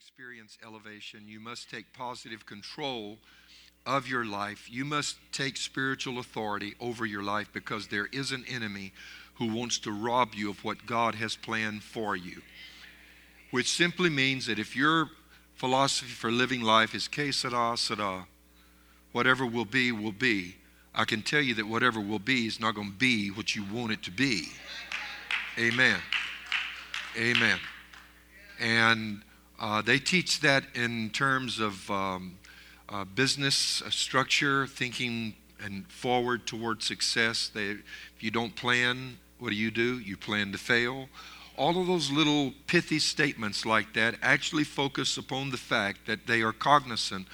experience elevation, you must take positive control of your life. You must take spiritual authority over your life because there is an enemy who wants to rob you of what God has planned for you. Which simply means that if your philosophy for living life is que sera, sera, whatever will be, will be, I can tell you that whatever will be is not going to be what you want it to be. Amen. Amen. And uh, they teach that in terms of um, uh, business uh, structure, thinking and forward toward success. They, if you don't plan, what do you do? You plan to fail. All of those little pithy statements like that actually focus upon the fact that they are cognizant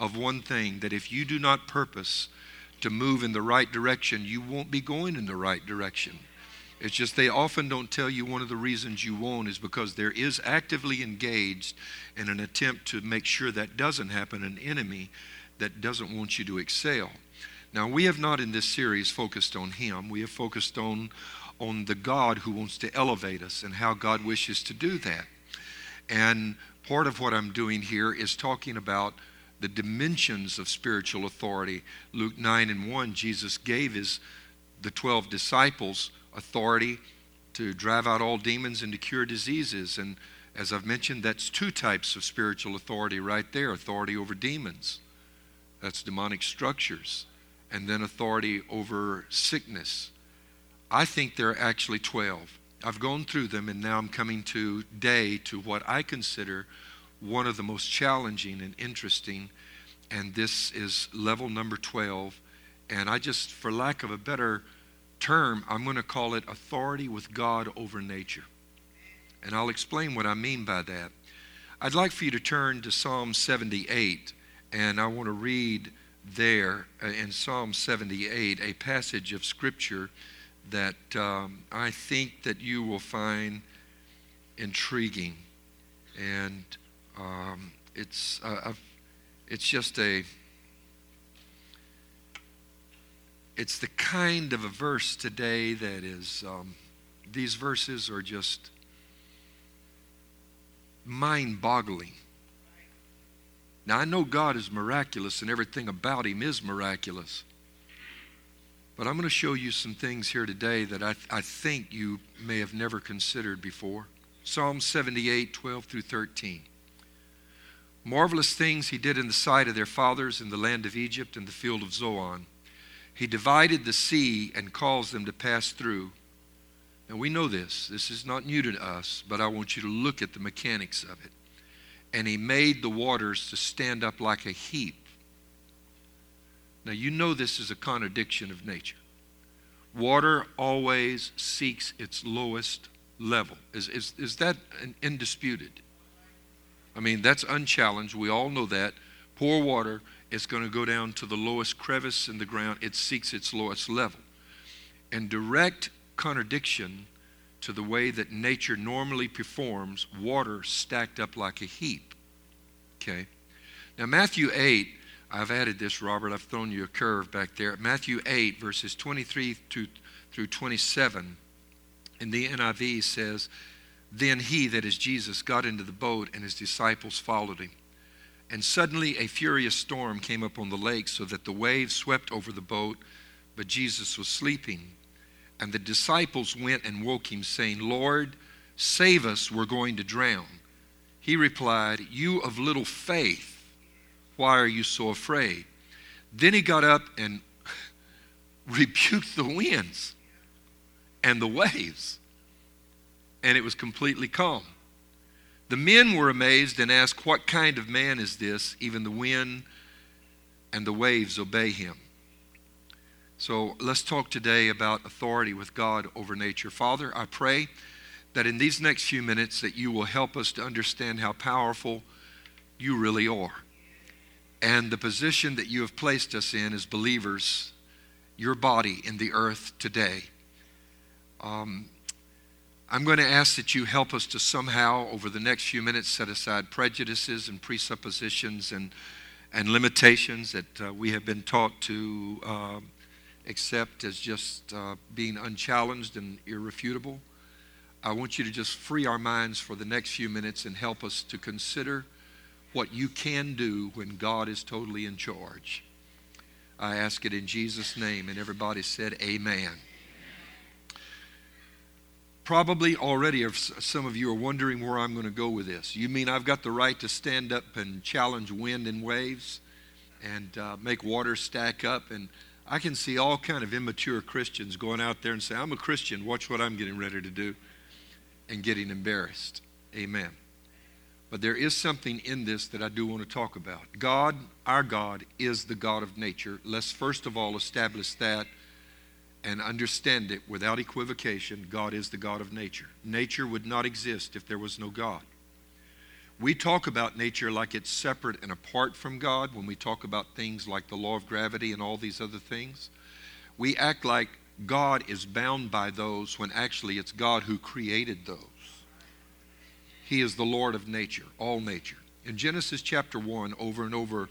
of one thing that if you do not purpose to move in the right direction, you won't be going in the right direction. It's just they often don't tell you one of the reasons you won't is because there is actively engaged in an attempt to make sure that doesn't happen, an enemy that doesn't want you to excel. Now, we have not in this series focused on him. We have focused on, on the God who wants to elevate us and how God wishes to do that. And part of what I'm doing here is talking about the dimensions of spiritual authority. Luke 9 and 1, Jesus gave his the 12 disciples authority to drive out all demons and to cure diseases. And as I've mentioned, that's two types of spiritual authority right there authority over demons, that's demonic structures, and then authority over sickness. I think there are actually 12. I've gone through them, and now I'm coming today to what I consider one of the most challenging and interesting, and this is level number 12. And I just, for lack of a better term, I'm going to call it authority with God over nature. And I'll explain what I mean by that. I'd like for you to turn to Psalm 78, and I want to read there uh, in Psalm 78 a passage of Scripture that um, I think that you will find intriguing. And um, it's, uh, it's just a it's the kind of a verse today that is, um, these verses are just mind boggling. Now, I know God is miraculous and everything about Him is miraculous. But I'm going to show you some things here today that I, I think you may have never considered before. Psalm 78, 12 through 13. Marvelous things he did in the sight of their fathers in the land of Egypt and the field of Zoan. He divided the sea and caused them to pass through. And we know this. This is not new to us, but I want you to look at the mechanics of it. And he made the waters to stand up like a heap. Now, you know this is a contradiction of nature. Water always seeks its lowest level. Is, is, is that indisputed? I mean, that's unchallenged. We all know that. Pour water it's going to go down to the lowest crevice in the ground. It seeks its lowest level. In direct contradiction to the way that nature normally performs, water stacked up like a heap. Okay? Now, Matthew 8, I've added this, Robert. I've thrown you a curve back there. Matthew 8, verses 23 to, through 27, in the NIV says, Then he, that is Jesus, got into the boat, and his disciples followed him. And suddenly a furious storm came up on the lake so that the waves swept over the boat, but Jesus was sleeping. And the disciples went and woke him, saying, Lord, save us, we're going to drown. He replied, You of little faith, why are you so afraid? Then he got up and rebuked the winds and the waves, and it was completely calm. The men were amazed and asked, What kind of man is this? Even the wind and the waves obey him. So let's talk today about authority with God over nature. Father, I pray that in these next few minutes that you will help us to understand how powerful you really are. And the position that you have placed us in as believers, your body in the earth today. Um, I'm going to ask that you help us to somehow, over the next few minutes, set aside prejudices and presuppositions and, and limitations that uh, we have been taught to uh, accept as just uh, being unchallenged and irrefutable. I want you to just free our minds for the next few minutes and help us to consider what you can do when God is totally in charge. I ask it in Jesus' name, and everybody said, Amen. Probably already some of you are wondering where I'm going to go with this. You mean I've got the right to stand up and challenge wind and waves and uh, make water stack up? And I can see all kind of immature Christians going out there and say, I'm a Christian, watch what I'm getting ready to do, and getting embarrassed. Amen. But there is something in this that I do want to talk about. God, our God, is the God of nature. Let's first of all establish that and understand it without equivocation. God is the God of nature. Nature would not exist if there was no God. We talk about nature like it's separate and apart from God when we talk about things like the law of gravity and all these other things. We act like God is bound by those when actually it's God who created those. He is the Lord of nature, all nature. In Genesis chapter 1, over and over,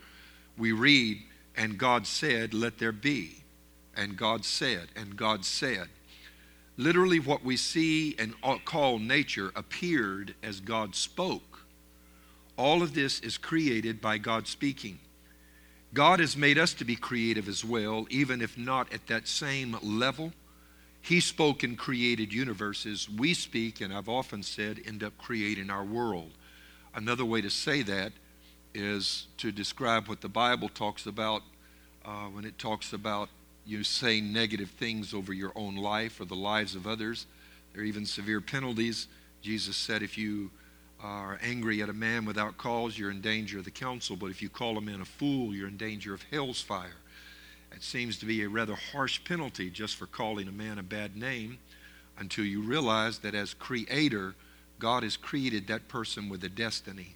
we read, And God said, Let there be. And God said, and God said. Literally, what we see and call nature appeared as God spoke. All of this is created by God speaking. God has made us to be creative as well, even if not at that same level. He spoke and created universes. We speak, and I've often said, end up creating our world. Another way to say that is to describe what the Bible talks about uh, when it talks about you say negative things over your own life or the lives of others. There are even severe penalties. Jesus said, if you are angry at a man without cause, you're in danger of the council. But if you call a man a fool, you're in danger of hell's fire. It seems to be a rather harsh penalty just for calling a man a bad name until you realize that as creator, God has created that person with a destiny.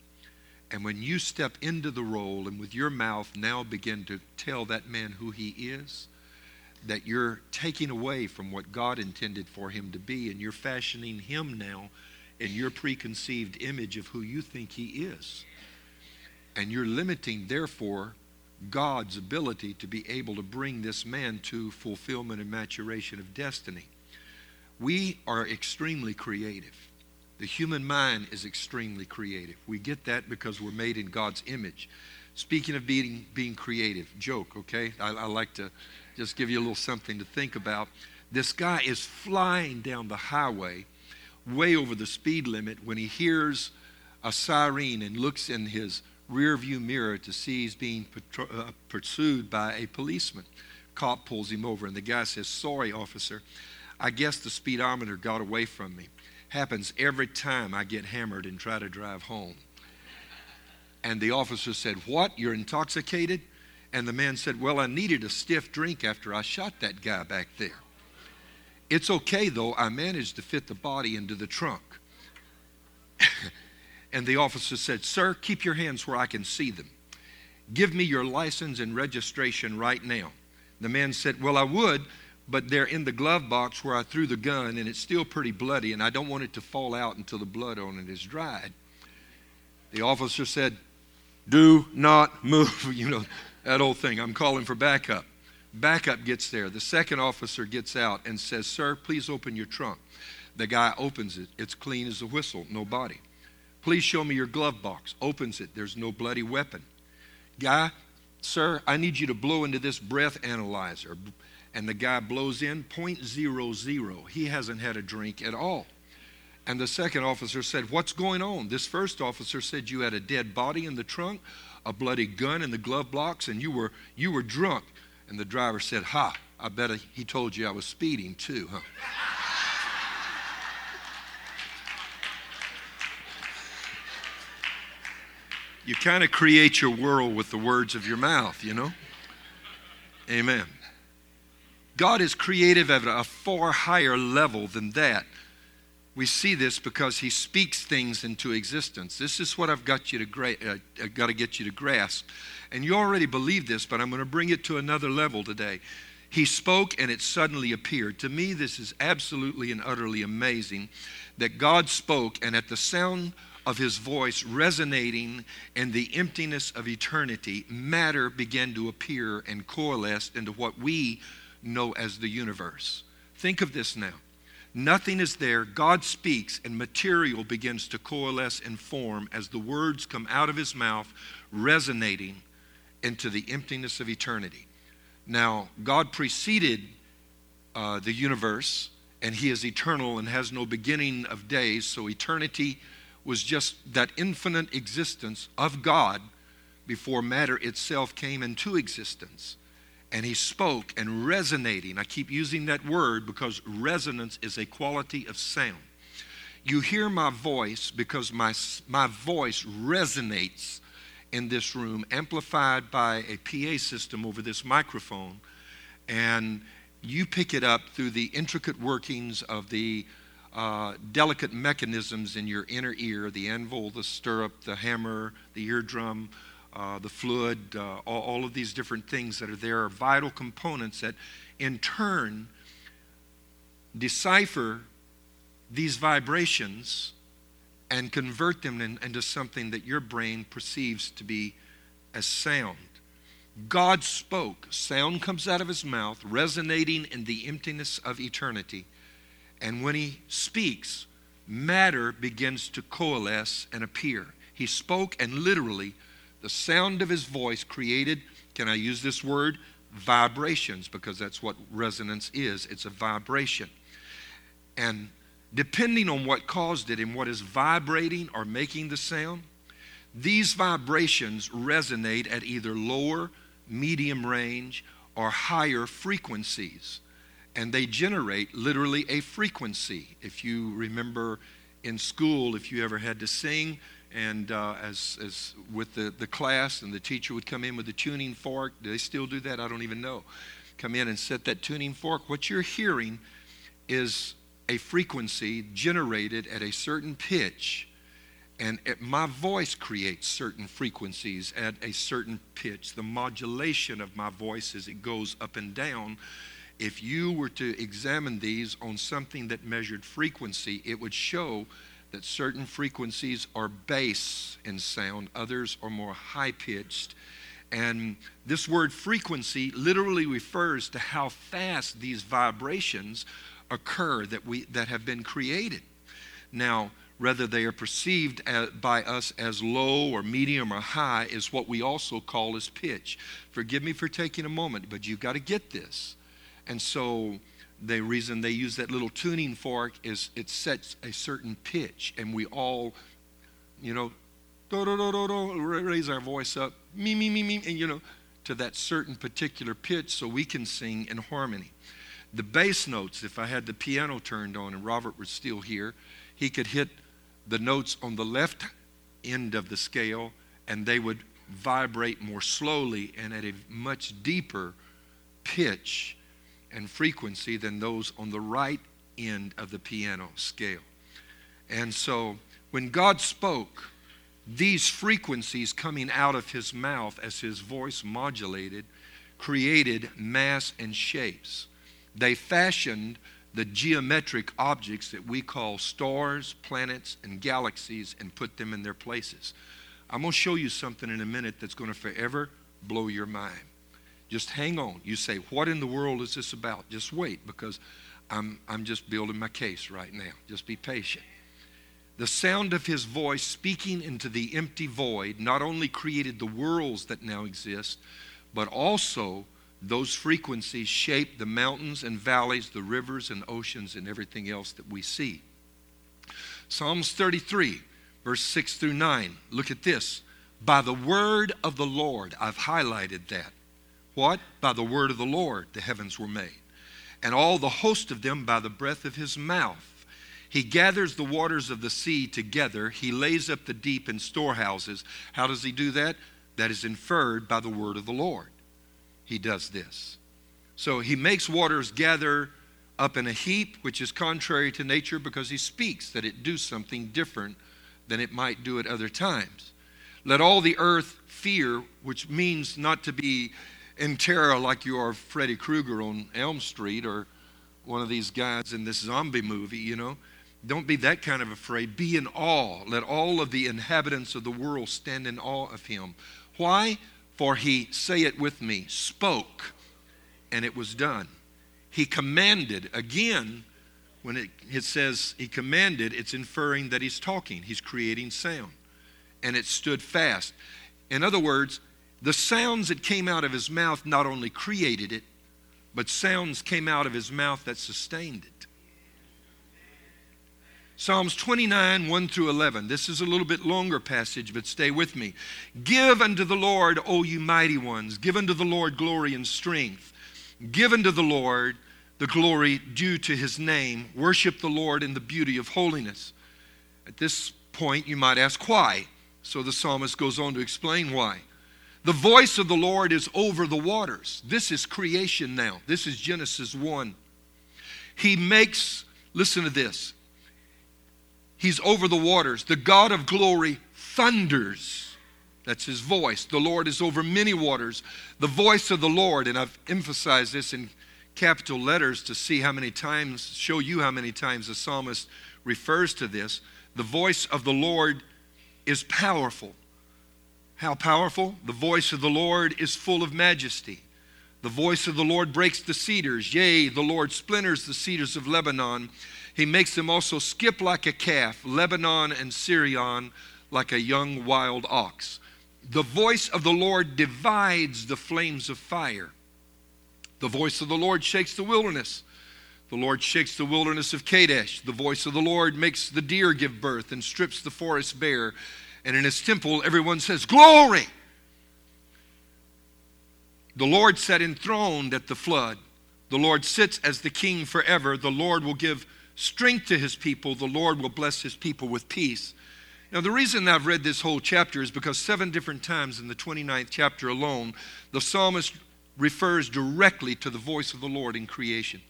And when you step into the role and with your mouth now begin to tell that man who he is, that you're taking away from what God intended for him to be, and you're fashioning him now in your preconceived image of who you think he is. And you're limiting, therefore, God's ability to be able to bring this man to fulfillment and maturation of destiny. We are extremely creative. The human mind is extremely creative. We get that because we're made in God's image. Speaking of being, being creative, joke, okay? I, I like to just give you a little something to think about. This guy is flying down the highway way over the speed limit when he hears a siren and looks in his rear view mirror to see he's being uh, pursued by a policeman. Cop pulls him over, and the guy says, Sorry, officer, I guess the speedometer got away from me. Happens every time I get hammered and try to drive home. And the officer said, What? You're intoxicated? And the man said, Well, I needed a stiff drink after I shot that guy back there. It's okay, though, I managed to fit the body into the trunk. and the officer said, Sir, keep your hands where I can see them. Give me your license and registration right now. The man said, Well, I would, but they're in the glove box where I threw the gun, and it's still pretty bloody, and I don't want it to fall out until the blood on it is dried. The officer said, Do not move. You know, that old thing. I'm calling for backup. Backup gets there. The second officer gets out and says, Sir, please open your trunk. The guy opens it. It's clean as a whistle, no body. Please show me your glove box. Opens it. There's no bloody weapon. Guy, sir, I need you to blow into this breath analyzer. And the guy blows in 0.00. He hasn't had a drink at all. And the second officer said, What's going on? This first officer said you had a dead body in the trunk, a bloody gun in the glove box, and you were, you were drunk. And the driver said, Ha, I bet he told you I was speeding too, huh? you kind of create your world with the words of your mouth, you know? Amen. God is creative at a far higher level than that. We see this because he speaks things into existence. This is what I've got you to gra- uh, I've got to get you to grasp. And you already believe this, but I'm going to bring it to another level today. He spoke and it suddenly appeared. To me, this is absolutely and utterly amazing that God spoke, and at the sound of his voice resonating in the emptiness of eternity, matter began to appear and coalesce into what we know as the universe. Think of this now. Nothing is there. God speaks, and material begins to coalesce and form as the words come out of his mouth, resonating into the emptiness of eternity. Now, God preceded uh, the universe, and he is eternal and has no beginning of days, so eternity was just that infinite existence of God before matter itself came into existence and he spoke and resonating. I keep using that word because resonance is a quality of sound. You hear my voice because my, my voice resonates in this room, amplified by a PA system over this microphone, and you pick it up through the intricate workings of the uh, delicate mechanisms in your inner ear the anvil, the stirrup, the hammer, the eardrum, uh, the fluid, uh, all, all, of these different things that are there are vital components that in turn decipher these vibrations and convert them in, into something that your brain perceives to be as sound. God spoke, sound comes out of his mouth, resonating in the emptiness of eternity. And when he speaks, matter begins to coalesce and appear. He spoke, and literally, the sound of his voice created, can I use this word? Vibrations, because that's what resonance is. It's a vibration. And depending on what caused it and what is vibrating or making the sound, these vibrations resonate at either lower, medium range, or higher frequencies. And they generate literally a frequency. If you remember in school, if you ever had to sing, and uh, as, as with the, the class and the teacher would come in with the tuning fork do they still do that? I don't even know. Come in and set that tuning fork. What you're hearing is a frequency generated at a certain pitch. And it, my voice creates certain frequencies at a certain pitch. The modulation of my voice as it goes up and down. If you were to examine these on something that measured frequency it would show that certain frequencies are bass in sound, others are more high pitched. And this word frequency literally refers to how fast these vibrations occur that, we, that have been created. Now, whether they are perceived as, by us as low or medium or high is what we also call as pitch. Forgive me for taking a moment, but you've got to get this. And so, the reason they use that little tuning fork is it sets a certain pitch, and we all, you know, do do do do do, raise our voice up, me me me me, and you know, to that certain particular pitch, so we can sing in harmony. The bass notes, if I had the piano turned on and Robert was still here, he could hit the notes on the left end of the scale, and they would vibrate more slowly and at a much deeper pitch and frequency than those on the right end of the piano scale. And so when God spoke, these frequencies coming out of his mouth as his voice modulated created mass and shapes. They fashioned the geometric objects that we call stars, planets, and galaxies and put them in their places. I'm going to show you something in a minute that's going to forever blow your mind. Just hang on. You say, What in the world is this about? Just wait because I'm, I'm just building my case right now. Just be patient. The sound of his voice speaking into the empty void not only created the worlds that now exist, but also those frequencies shape the mountains and valleys, the rivers and oceans, and everything else that we see. Psalms 33, verse 6 through 9. Look at this. By the word of the Lord, I've highlighted that. What? By the word of the Lord the heavens were made, and all the host of them by the breath of his mouth. He gathers the waters of the sea together. He lays up the deep in storehouses. How does he do that? That is inferred by the word of the Lord. He does this. So he makes waters gather up in a heap, which is contrary to nature because he speaks that it do something different than it might do at other times. Let all the earth fear, which means not to be in terror like you are Freddy Krueger on Elm Street or one of these guys in this zombie movie, you know. Don't be that kind of afraid. Be in awe. Let all of the inhabitants of the world stand in awe of him. Why? For he, say it with me, spoke, and it was done. He commanded. Again, when it, it says he commanded, it's inferring that he's talking, he's creating sound. And it stood fast. In other words, the sounds that came out of his mouth not only created it, but sounds came out of his mouth that sustained it. Psalms 29, 1 through 11. This is a little bit longer passage, but stay with me. Give unto the Lord, O you mighty ones. Give unto the Lord glory and strength. Give unto the Lord the glory due to his name. Worship the Lord in the beauty of holiness. At this point, you might ask why. So the psalmist goes on to explain why. The voice of the Lord is over the waters. This is creation now. This is Genesis 1. He makes, listen to this, He's over the waters. The God of glory thunders. That's his voice. The Lord is over many waters. The voice of the Lord, and I've emphasized this in capital letters to see how many times, show you how many times the psalmist refers to this. The voice of the Lord is powerful. How powerful? The voice of the Lord is full of majesty. The voice of the Lord breaks the cedars. Yea, the Lord splinters the cedars of Lebanon. He makes them also skip like a calf, Lebanon and Sirion like a young wild ox. The voice of the Lord divides the flames of fire. The voice of the Lord shakes the wilderness. The Lord shakes the wilderness of Kadesh. The voice of the Lord makes the deer give birth and strips the forest bare. And in his temple, everyone says, Glory! The Lord sat enthroned at the flood. The Lord sits as the king forever. The Lord will give strength to his people, the Lord will bless his people with peace. Now, the reason I've read this whole chapter is because seven different times in the 29th chapter alone, the psalmist refers directly to the voice of the Lord in creation.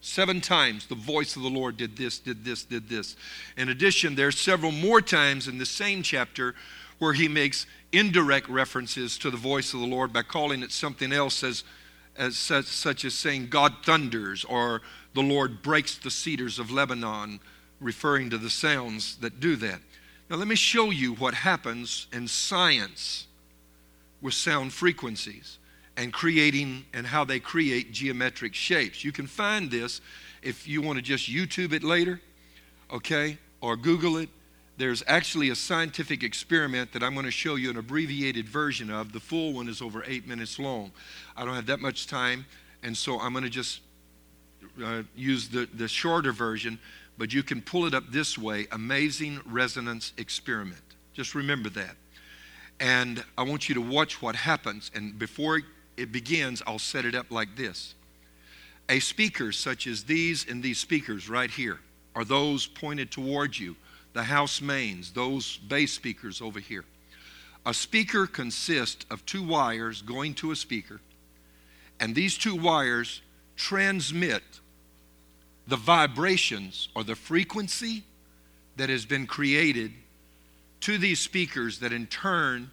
Seven times the voice of the Lord did this, did this, did this. In addition, there are several more times in the same chapter where he makes indirect references to the voice of the Lord by calling it something else as, as such, such as saying God thunders or the Lord breaks the cedars of Lebanon, referring to the sounds that do that. Now, let me show you what happens in science with sound frequencies and creating and how they create geometric shapes. You can find this if you want to just YouTube it later, okay, or Google it. There's actually a scientific experiment that I'm going to show you an abbreviated version of. The full one is over eight minutes long. I don't have that much time, and so I'm going to just uh, use the, the shorter version, but you can pull it up this way Amazing Resonance Experiment. Just remember that. And I want you to watch what happens. And before it begins, I'll set it up like this A speaker, such as these and these speakers right here, are those pointed towards you, the house mains, those bass speakers over here. A speaker consists of two wires going to a speaker, and these two wires transmit the vibrations or the frequency that has been created to these speakers that in turn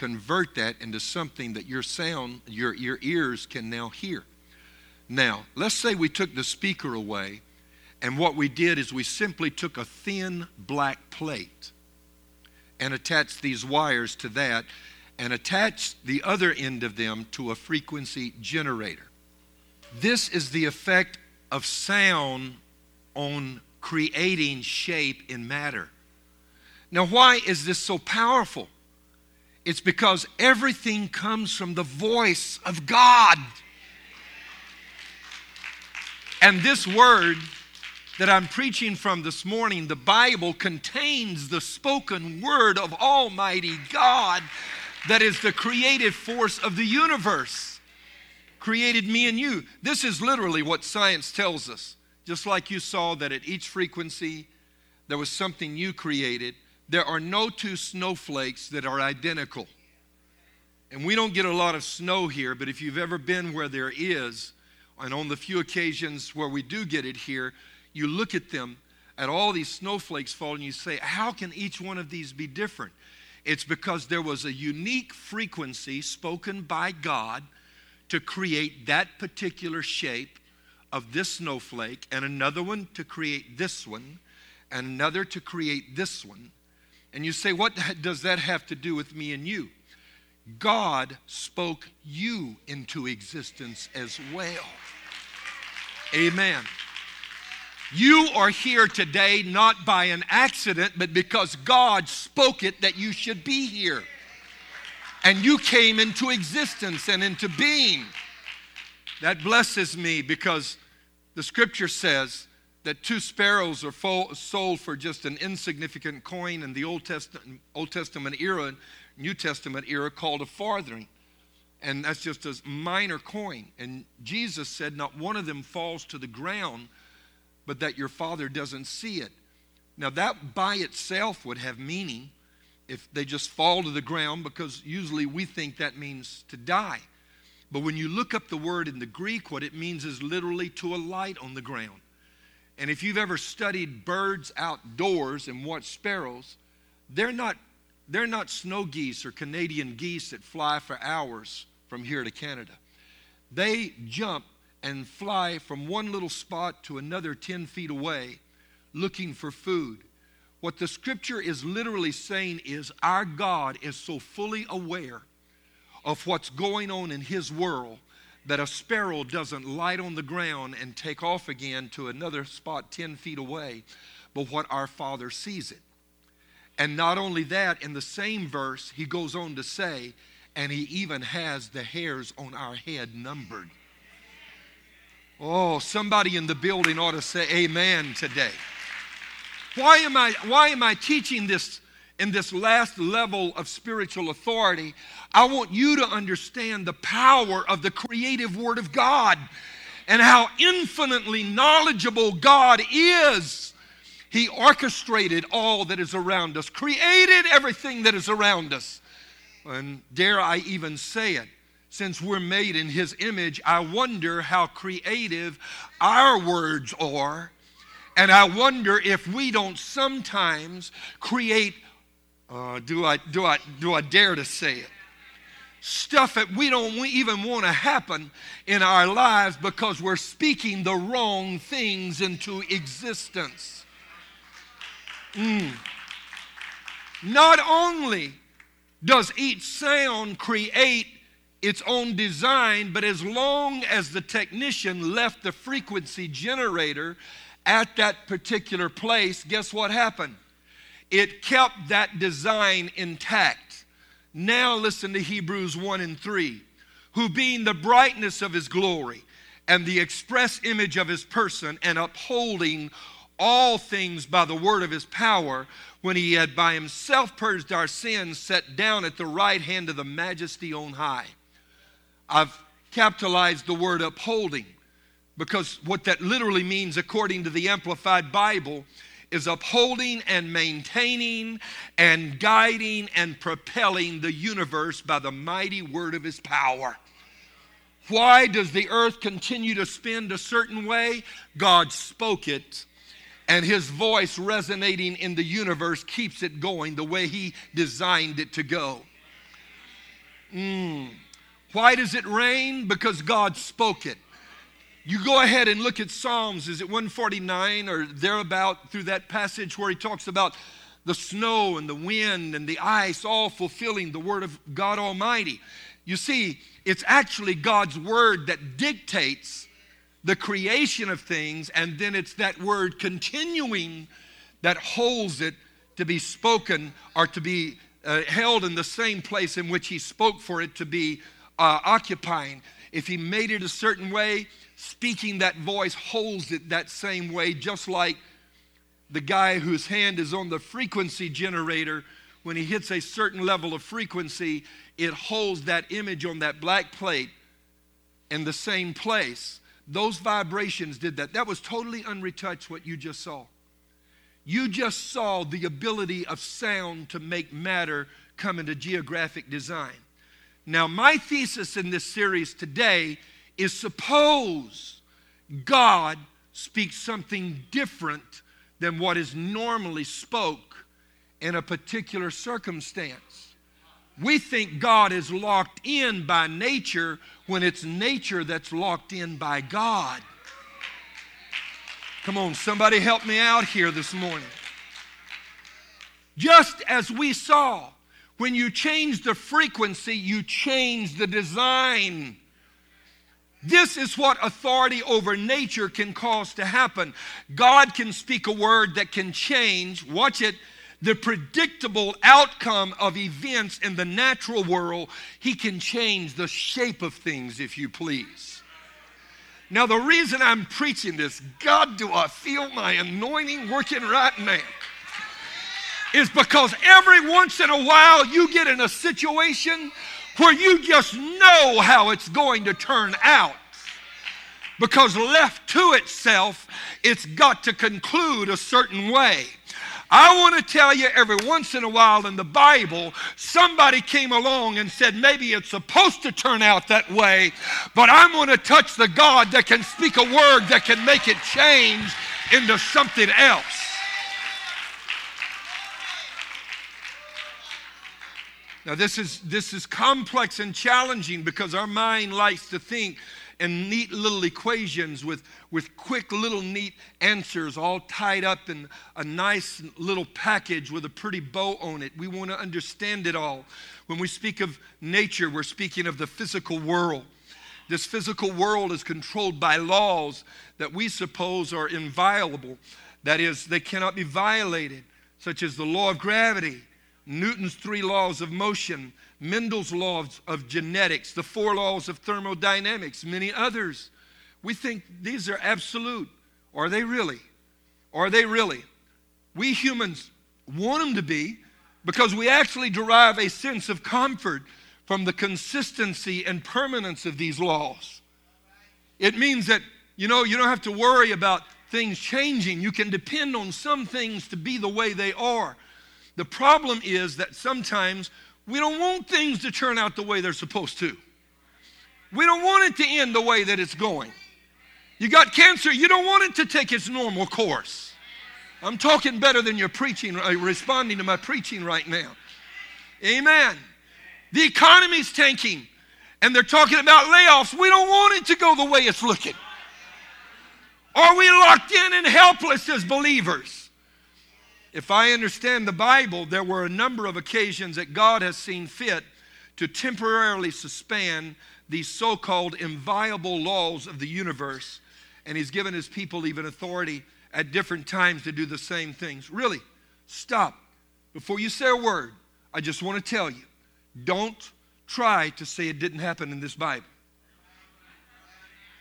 convert that into something that your sound, your, your ears can now hear. Now, let's say we took the speaker away, and what we did is we simply took a thin black plate and attached these wires to that and attached the other end of them to a frequency generator. This is the effect of sound on creating shape in matter. Now, why is this so powerful? It's because everything comes from the voice of God. And this word that I'm preaching from this morning, the Bible contains the spoken word of Almighty God that is the creative force of the universe created me and you. This is literally what science tells us. Just like you saw that at each frequency there was something you created, there are no two snowflakes that are identical. And we don't get a lot of snow here, but if you've ever been where there is, and on the few occasions where we do get it here, you look at them, at all these snowflakes fall, and you say, How can each one of these be different? It's because there was a unique frequency spoken by God to create that particular shape of this snowflake, and another one to create this one, and another to create this one. And you say, What does that have to do with me and you? God spoke you into existence as well. Amen. You are here today not by an accident, but because God spoke it that you should be here. And you came into existence and into being. That blesses me because the scripture says that two sparrows are sold for just an insignificant coin in the Old Testament, Old Testament era, New Testament era called a farthing. And that's just a minor coin. And Jesus said, Not one of them falls to the ground, but that your Father doesn't see it. Now, that by itself would have meaning if they just fall to the ground, because usually we think that means to die. But when you look up the word in the Greek, what it means is literally to alight on the ground. And if you've ever studied birds outdoors and watched sparrows, they're not, they're not snow geese or Canadian geese that fly for hours from here to Canada. They jump and fly from one little spot to another 10 feet away looking for food. What the scripture is literally saying is our God is so fully aware of what's going on in his world that a sparrow doesn't light on the ground and take off again to another spot 10 feet away, but what our Father sees it. And not only that, in the same verse, he goes on to say, and He even has the hairs on our head numbered. Oh, somebody in the building ought to say amen today. Why am I, why am I teaching this in this last level of spiritual authority? I want you to understand the power of the creative Word of God and how infinitely knowledgeable God is. He orchestrated all that is around us, created everything that is around us. And dare I even say it, since we're made in His image, I wonder how creative our words are. And I wonder if we don't sometimes create, uh, do, I, do, I, do I dare to say it? Stuff that we don't even want to happen in our lives because we're speaking the wrong things into existence. Mm. Not only does each sound create its own design, but as long as the technician left the frequency generator at that particular place, guess what happened? It kept that design intact. Now listen to Hebrews 1 and 3. Who being the brightness of his glory and the express image of his person and upholding all things by the word of his power, when he had by himself purged our sins, sat down at the right hand of the majesty on high. I've capitalized the word upholding because what that literally means, according to the Amplified Bible, is upholding and maintaining and guiding and propelling the universe by the mighty word of his power. Why does the earth continue to spin a certain way? God spoke it and his voice resonating in the universe keeps it going the way he designed it to go. Mm. Why does it rain? Because God spoke it. You go ahead and look at Psalms, is it 149 or thereabout through that passage where he talks about the snow and the wind and the ice all fulfilling the word of God Almighty. You see, it's actually God's word that dictates the creation of things, and then it's that word continuing that holds it to be spoken or to be uh, held in the same place in which he spoke for it to be uh, occupying. If he made it a certain way, speaking that voice holds it that same way, just like the guy whose hand is on the frequency generator. When he hits a certain level of frequency, it holds that image on that black plate in the same place. Those vibrations did that. That was totally unretouched, what you just saw. You just saw the ability of sound to make matter come into geographic design. Now, my thesis in this series today is suppose God speaks something different than what is normally spoke in a particular circumstance. We think God is locked in by nature when it's nature that's locked in by God. Come on, somebody help me out here this morning. Just as we saw, when you change the frequency, you change the design. This is what authority over nature can cause to happen. God can speak a word that can change, watch it, the predictable outcome of events in the natural world. He can change the shape of things, if you please. Now, the reason I'm preaching this, God, do I feel my anointing working right now? Is because every once in a while you get in a situation where you just know how it's going to turn out. Because left to itself, it's got to conclude a certain way. I want to tell you every once in a while in the Bible, somebody came along and said, maybe it's supposed to turn out that way, but I'm going to touch the God that can speak a word that can make it change into something else. Now, this is, this is complex and challenging because our mind likes to think in neat little equations with, with quick little neat answers all tied up in a nice little package with a pretty bow on it. We want to understand it all. When we speak of nature, we're speaking of the physical world. This physical world is controlled by laws that we suppose are inviolable. That is, they cannot be violated, such as the law of gravity Newton's three laws of motion, Mendel's laws of genetics, the four laws of thermodynamics, many others. We think these are absolute. Are they really? Are they really? We humans want them to be because we actually derive a sense of comfort from the consistency and permanence of these laws. It means that, you know, you don't have to worry about things changing. You can depend on some things to be the way they are. The problem is that sometimes we don't want things to turn out the way they're supposed to. We don't want it to end the way that it's going. You got cancer, you don't want it to take its normal course. I'm talking better than you're preaching, uh, responding to my preaching right now. Amen. The economy's tanking, and they're talking about layoffs. We don't want it to go the way it's looking. Are we locked in and helpless as believers? If I understand the Bible, there were a number of occasions that God has seen fit to temporarily suspend these so called inviolable laws of the universe, and He's given His people even authority at different times to do the same things. Really, stop. Before you say a word, I just want to tell you don't try to say it didn't happen in this Bible.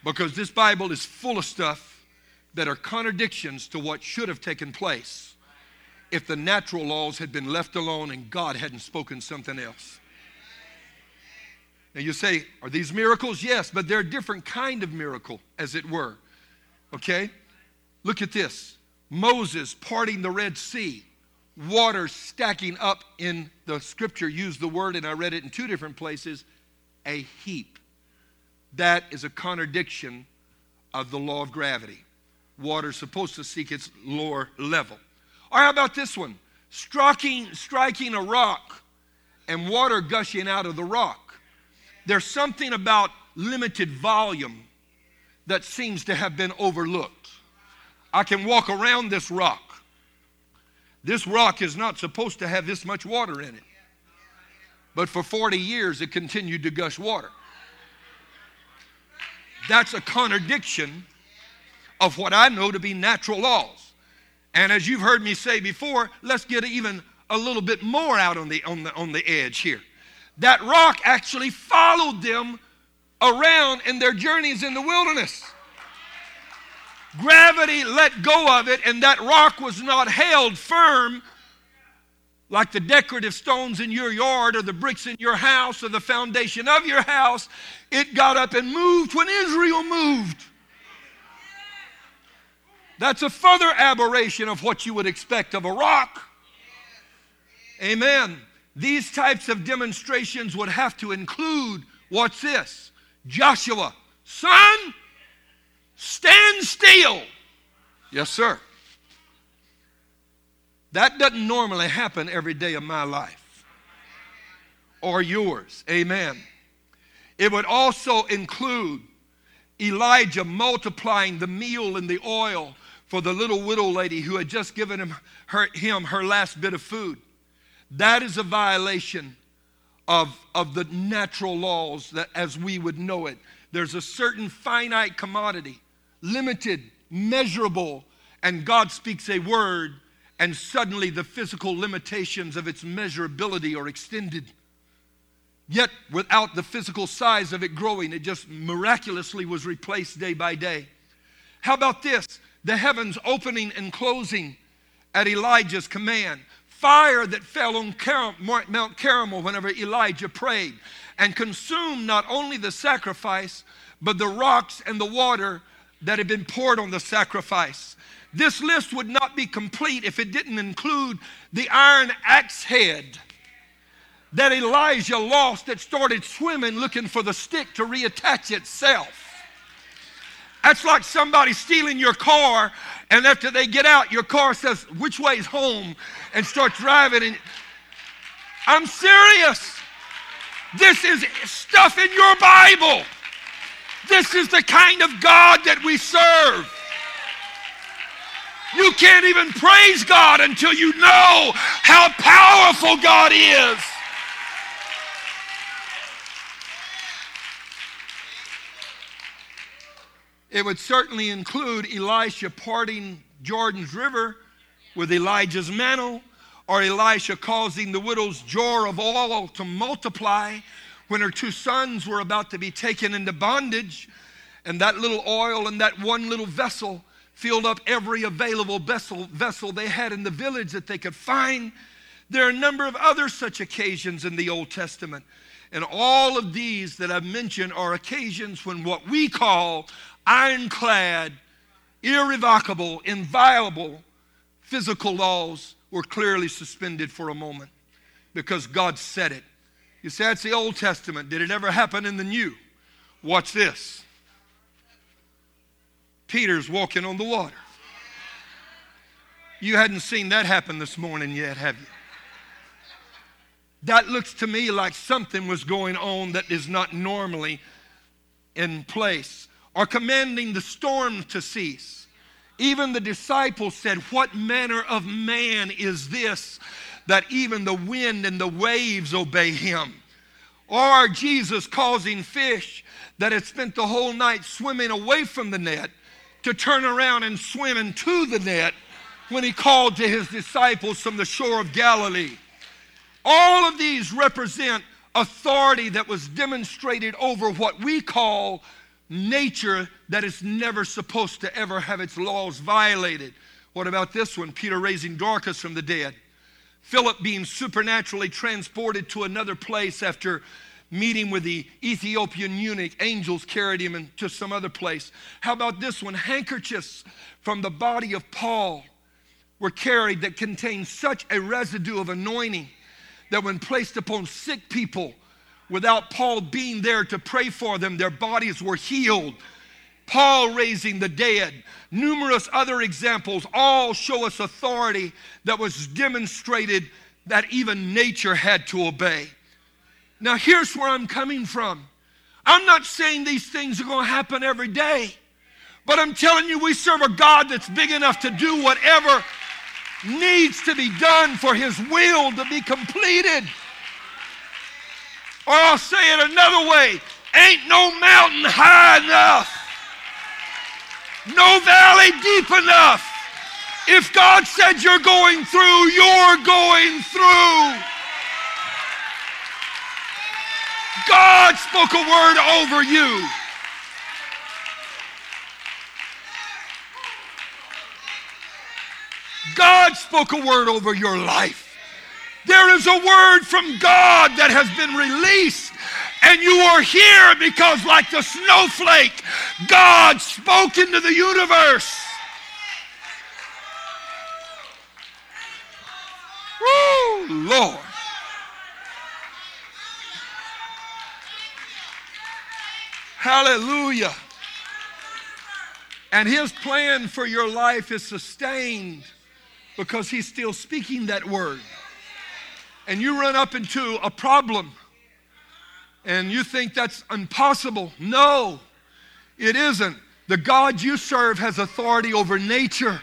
Because this Bible is full of stuff that are contradictions to what should have taken place if the natural laws had been left alone and God hadn't spoken something else. Now you say, are these miracles? Yes, but they're a different kind of miracle, as it were. Okay? Look at this Moses parting the Red Sea, water stacking up in the scripture, used the word, and I read it in two different places a heap. That is a contradiction of the law of gravity. Water is supposed to seek its lower level. Or how about this one? Striking, striking a rock and water gushing out of the rock. There's something about limited volume that seems to have been overlooked. I can walk around this rock. This rock is not supposed to have this much water in it. But for 40 years, it continued to gush water. That's a contradiction of what I know to be natural laws. And as you've heard me say before, let's get even a little bit more out on the, on the, on the edge here. That rock actually followed them around in their journeys in the wilderness. Gravity let go of it, and that rock was not held firm like the decorative stones in your yard or the bricks in your house or the foundation of your house. It got up and moved when Israel moved. That's a further aberration of what you would expect of a rock. Amen. These types of demonstrations would have to include what's this? Joshua, sun, stand still. Yes, sir. That doesn't normally happen every day of my life or yours. Amen. It would also include Elijah multiplying the meal and the oil for the little widow lady who had just given him her, him her last bit of food. That is a violation of, of the natural laws that as we would know it. There's a certain finite commodity, limited, measurable, and God speaks a word, and suddenly the physical limitations of its measurability are extended. Yet, without the physical size of it growing, it just miraculously was replaced day by day. How about this? The heavens opening and closing at Elijah's command. Fire that fell on Mount Carmel whenever Elijah prayed and consumed not only the sacrifice, but the rocks and the water that had been poured on the sacrifice. This list would not be complete if it didn't include the iron axe head that Elijah lost that started swimming looking for the stick to reattach itself. That's like somebody stealing your car, and after they get out, your car says, Which way's home? and start driving. And I'm serious. This is stuff in your Bible. This is the kind of God that we serve. You can't even praise God until you know how powerful God is. It would certainly include Elisha parting Jordan's river with Elijah's mantle, or Elisha causing the widow's jar of oil to multiply when her two sons were about to be taken into bondage, and that little oil and that one little vessel filled up every available vessel, vessel they had in the village that they could find. There are a number of other such occasions in the Old Testament. And all of these that I've mentioned are occasions when what we call ironclad, irrevocable, inviolable physical laws were clearly suspended for a moment because God said it. You say that's the Old Testament. Did it ever happen in the New? Watch this. Peter's walking on the water. You hadn't seen that happen this morning yet, have you? That looks to me like something was going on that is not normally in place or commanding the storm to cease. Even the disciples said, What manner of man is this that even the wind and the waves obey him? Or Jesus causing fish that had spent the whole night swimming away from the net to turn around and swim into the net when he called to his disciples from the shore of Galilee. All of these represent authority that was demonstrated over what we call nature that is never supposed to ever have its laws violated. What about this one? Peter raising Dorcas from the dead. Philip being supernaturally transported to another place after meeting with the Ethiopian eunuch. Angels carried him to some other place. How about this one? Handkerchiefs from the body of Paul were carried that contained such a residue of anointing that when placed upon sick people, without Paul being there to pray for them, their bodies were healed. Paul raising the dead, numerous other examples all show us authority that was demonstrated that even nature had to obey. Now, here's where I'm coming from. I'm not saying these things are going to happen every day, but I'm telling you, we serve a God that's big enough to do whatever needs to be done for His will to be completed. Or I'll say it another way ain't no mountain high enough, no valley deep enough. If God said you're going through, you're going through. God spoke a word over you. God spoke a word over your life. There is a word from God that has been released, and you are here because, like the snowflake, God spoke into the universe. Woo, Lord. Hallelujah. And his plan for your life is sustained because he's still speaking that word and you run up into a problem and you think that's impossible. No, it isn't. The God you serve has authority over nature.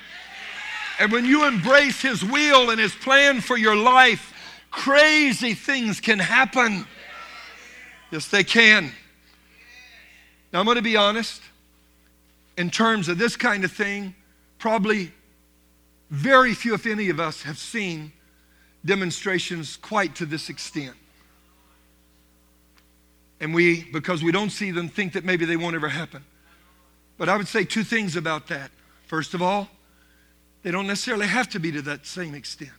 And when you embrace His will and His plan for your life, crazy things can happen. Yes, they can. Now, I'm going to be honest. In terms of this kind of thing, probably very few, if any of us, have seen demonstrations quite to this extent. And we, because we don't see them, think that maybe they won't ever happen. But I would say two things about that. First of all, they don't necessarily have to be to that same extent.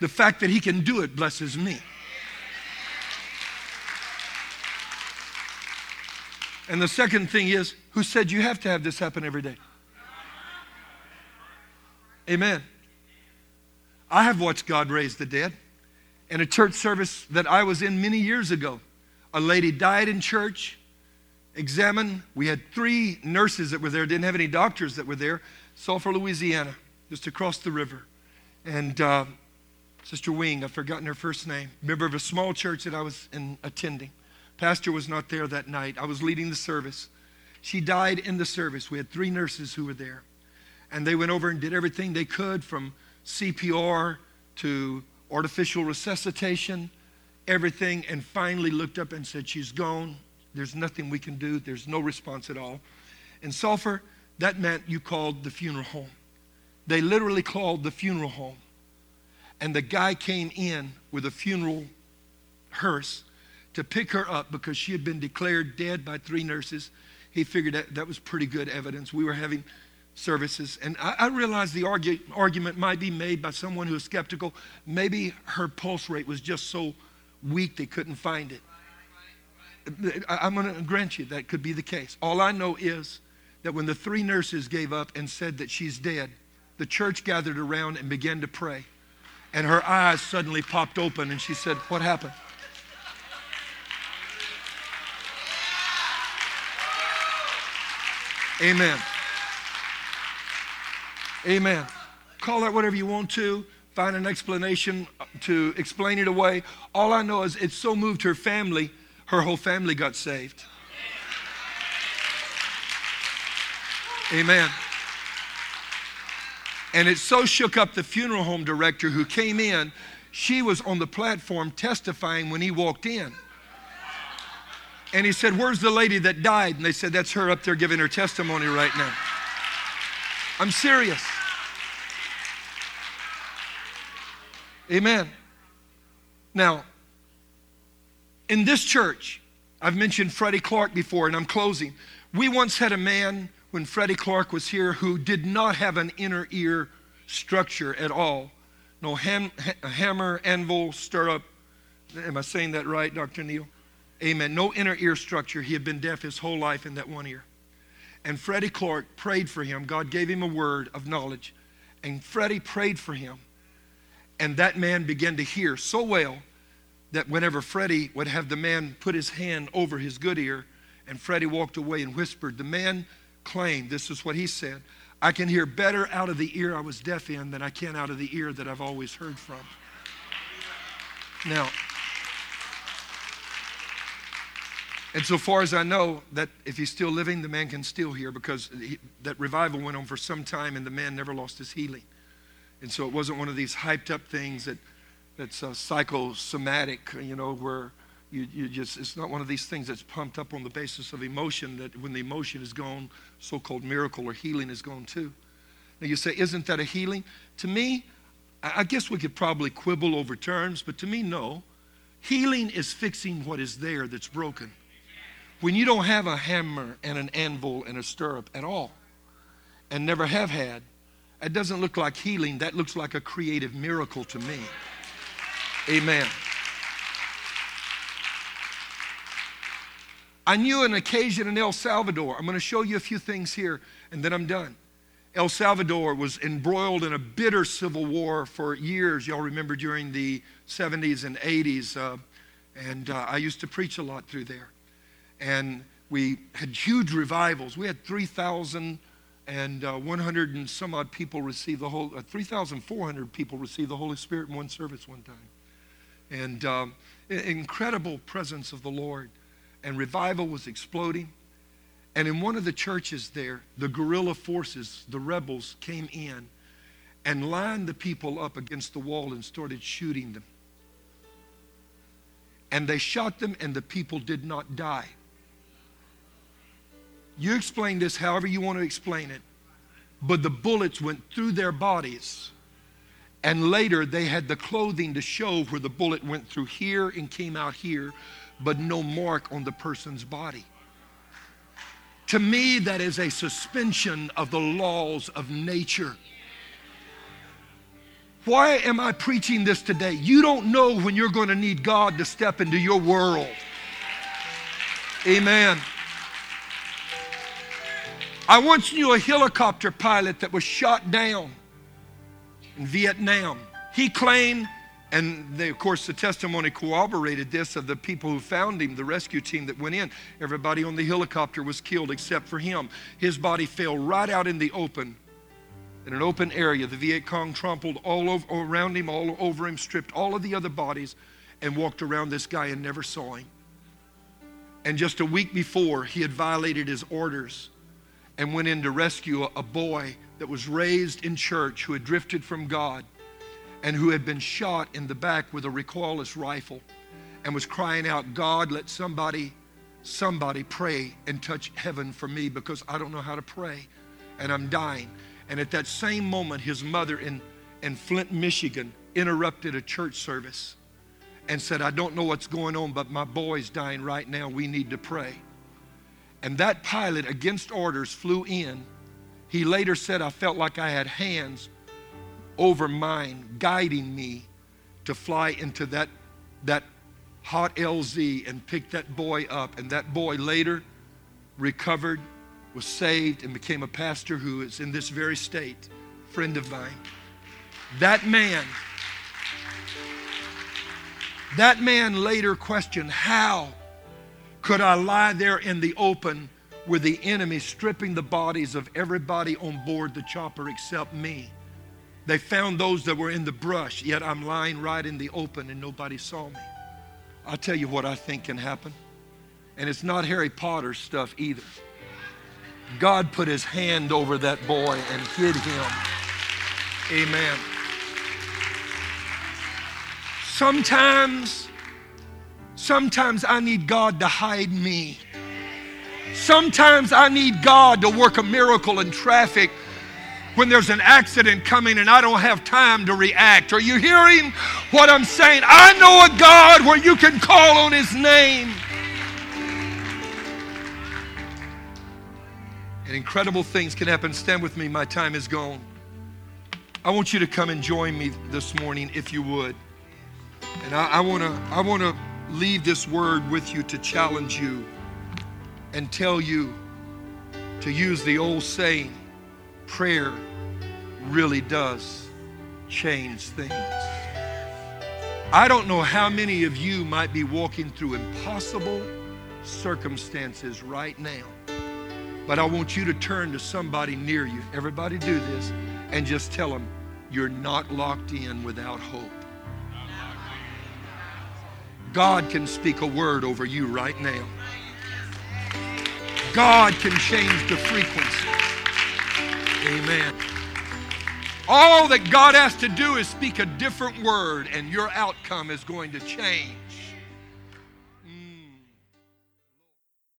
The fact that he can do it blesses me. And the second thing is, who said you have to have this happen every day? Amen. I have watched God raise the dead. In a church service that I was in many years ago, a lady died in church, examined. We had three nurses that were there, didn't have any doctors that were there. Sulphur, Louisiana, just across the river. And uh, Sister Wing, I've forgotten her first name, member of a small church that I was in, attending. Pastor was not there that night. I was leading the service. She died in the service. We had three nurses who were there. And they went over and did everything they could from CPR to artificial resuscitation, everything, and finally looked up and said, She's gone. There's nothing we can do. There's no response at all. In Sulphur, that meant you called the funeral home. They literally called the funeral home. And the guy came in with a funeral hearse to pick her up because she had been declared dead by three nurses. He figured that that was pretty good evidence. We were having services. And I, I realize the argue, argument might be made by someone who is skeptical. Maybe her pulse rate was just so weak they couldn't find it. I, I'm going to grant you that could be the case. All I know is that when the three nurses gave up and said that she's dead, the church gathered around and began to pray. And her eyes suddenly popped open and she said, What happened? Amen. Amen. Call that whatever you want to. Find an explanation to explain it away. All I know is it so moved her family, her whole family got saved. Amen. And it so shook up the funeral home director who came in. She was on the platform testifying when he walked in. And he said, Where's the lady that died? And they said, That's her up there giving her testimony right now. I'm serious. Amen. Now, in this church, I've mentioned Freddie Clark before, and I'm closing. We once had a man when Freddie Clark was here who did not have an inner ear structure at all. No ham, hammer, anvil, stirrup. Am I saying that right, Dr. Neil? Amen. No inner ear structure. He had been deaf his whole life in that one ear. And Freddie Clark prayed for him. God gave him a word of knowledge. And Freddie prayed for him. And that man began to hear so well that whenever Freddie would have the man put his hand over his good ear, and Freddie walked away and whispered, the man claimed, this is what he said, I can hear better out of the ear I was deaf in than I can out of the ear that I've always heard from. Now, and so far as I know, that if he's still living, the man can still hear because he, that revival went on for some time and the man never lost his healing. And so it wasn't one of these hyped up things that that's uh, psychosomatic, you know, where you, you just, it's not one of these things that's pumped up on the basis of emotion that when the emotion is gone, so called miracle or healing is gone too. Now you say, isn't that a healing? To me, I guess we could probably quibble over terms, but to me, no. Healing is fixing what is there that's broken. When you don't have a hammer and an anvil and a stirrup at all, and never have had, it doesn't look like healing. That looks like a creative miracle to me. Amen. I knew an occasion in El Salvador. I'm going to show you a few things here, and then I'm done. El Salvador was embroiled in a bitter civil war for years. Y'all remember during the 70s and 80s. Uh, and uh, I used to preach a lot through there. And we had huge revivals. We had 3,000 and uh, 100 and some odd people received the whole, uh, 3,400 people received the Holy Spirit in one service one time. And um, incredible presence of the Lord. And revival was exploding. And in one of the churches there, the guerrilla forces, the rebels, came in and lined the people up against the wall and started shooting them. And they shot them, and the people did not die. You explain this however you want to explain it. But the bullets went through their bodies. And later they had the clothing to show where the bullet went through here and came out here, but no mark on the person's body. To me, that is a suspension of the laws of nature. Why am I preaching this today? You don't know when you're going to need God to step into your world. Amen. I once knew a helicopter pilot that was shot down in Vietnam. He claimed, and they, of course the testimony corroborated this of the people who found him, the rescue team that went in. Everybody on the helicopter was killed except for him. His body fell right out in the open, in an open area. The Viet Cong trampled all over, around him, all over him, stripped all of the other bodies, and walked around this guy and never saw him. And just a week before, he had violated his orders and went in to rescue a boy that was raised in church who had drifted from God and who had been shot in the back with a recoilless rifle and was crying out, God, let somebody, somebody pray and touch heaven for me because I don't know how to pray and I'm dying. And at that same moment, his mother in, in Flint, Michigan, interrupted a church service and said, I don't know what's going on, but my boy's dying right now. We need to pray. And that pilot, against orders, flew in. He later said, I felt like I had hands over mine guiding me to fly into that, that hot LZ and pick that boy up. And that boy later recovered, was saved, and became a pastor who is in this very state, friend of mine. That man, that man later questioned, How could I lie there in the open with the enemy stripping the bodies of everybody on board the chopper except me? They found those that were in the brush, yet I'm lying right in the open and nobody saw me. I'll tell you what I think can happen. And it's not Harry Potter stuff either. God put his hand over that boy and hid him. Amen. Sometimes Sometimes I need God to hide me. Sometimes I need God to work a miracle in traffic when there's an accident coming and I don't have time to react. Are you hearing what I'm saying? I know a God where you can call on His name. And incredible things can happen. Stand with me, my time is gone. I want you to come and join me this morning if you would. And I, I want to I want to leave this word with you to challenge you and tell you to use the old saying prayer really does change things. I don't know how many of you might be walking through impossible circumstances right now, but I want you to turn to somebody near you. Everybody do this and just tell them you're not locked in without hope. God can speak a word over you right now. God can change the frequency. Amen. All that God has to do is speak a different word, and your outcome is going to change.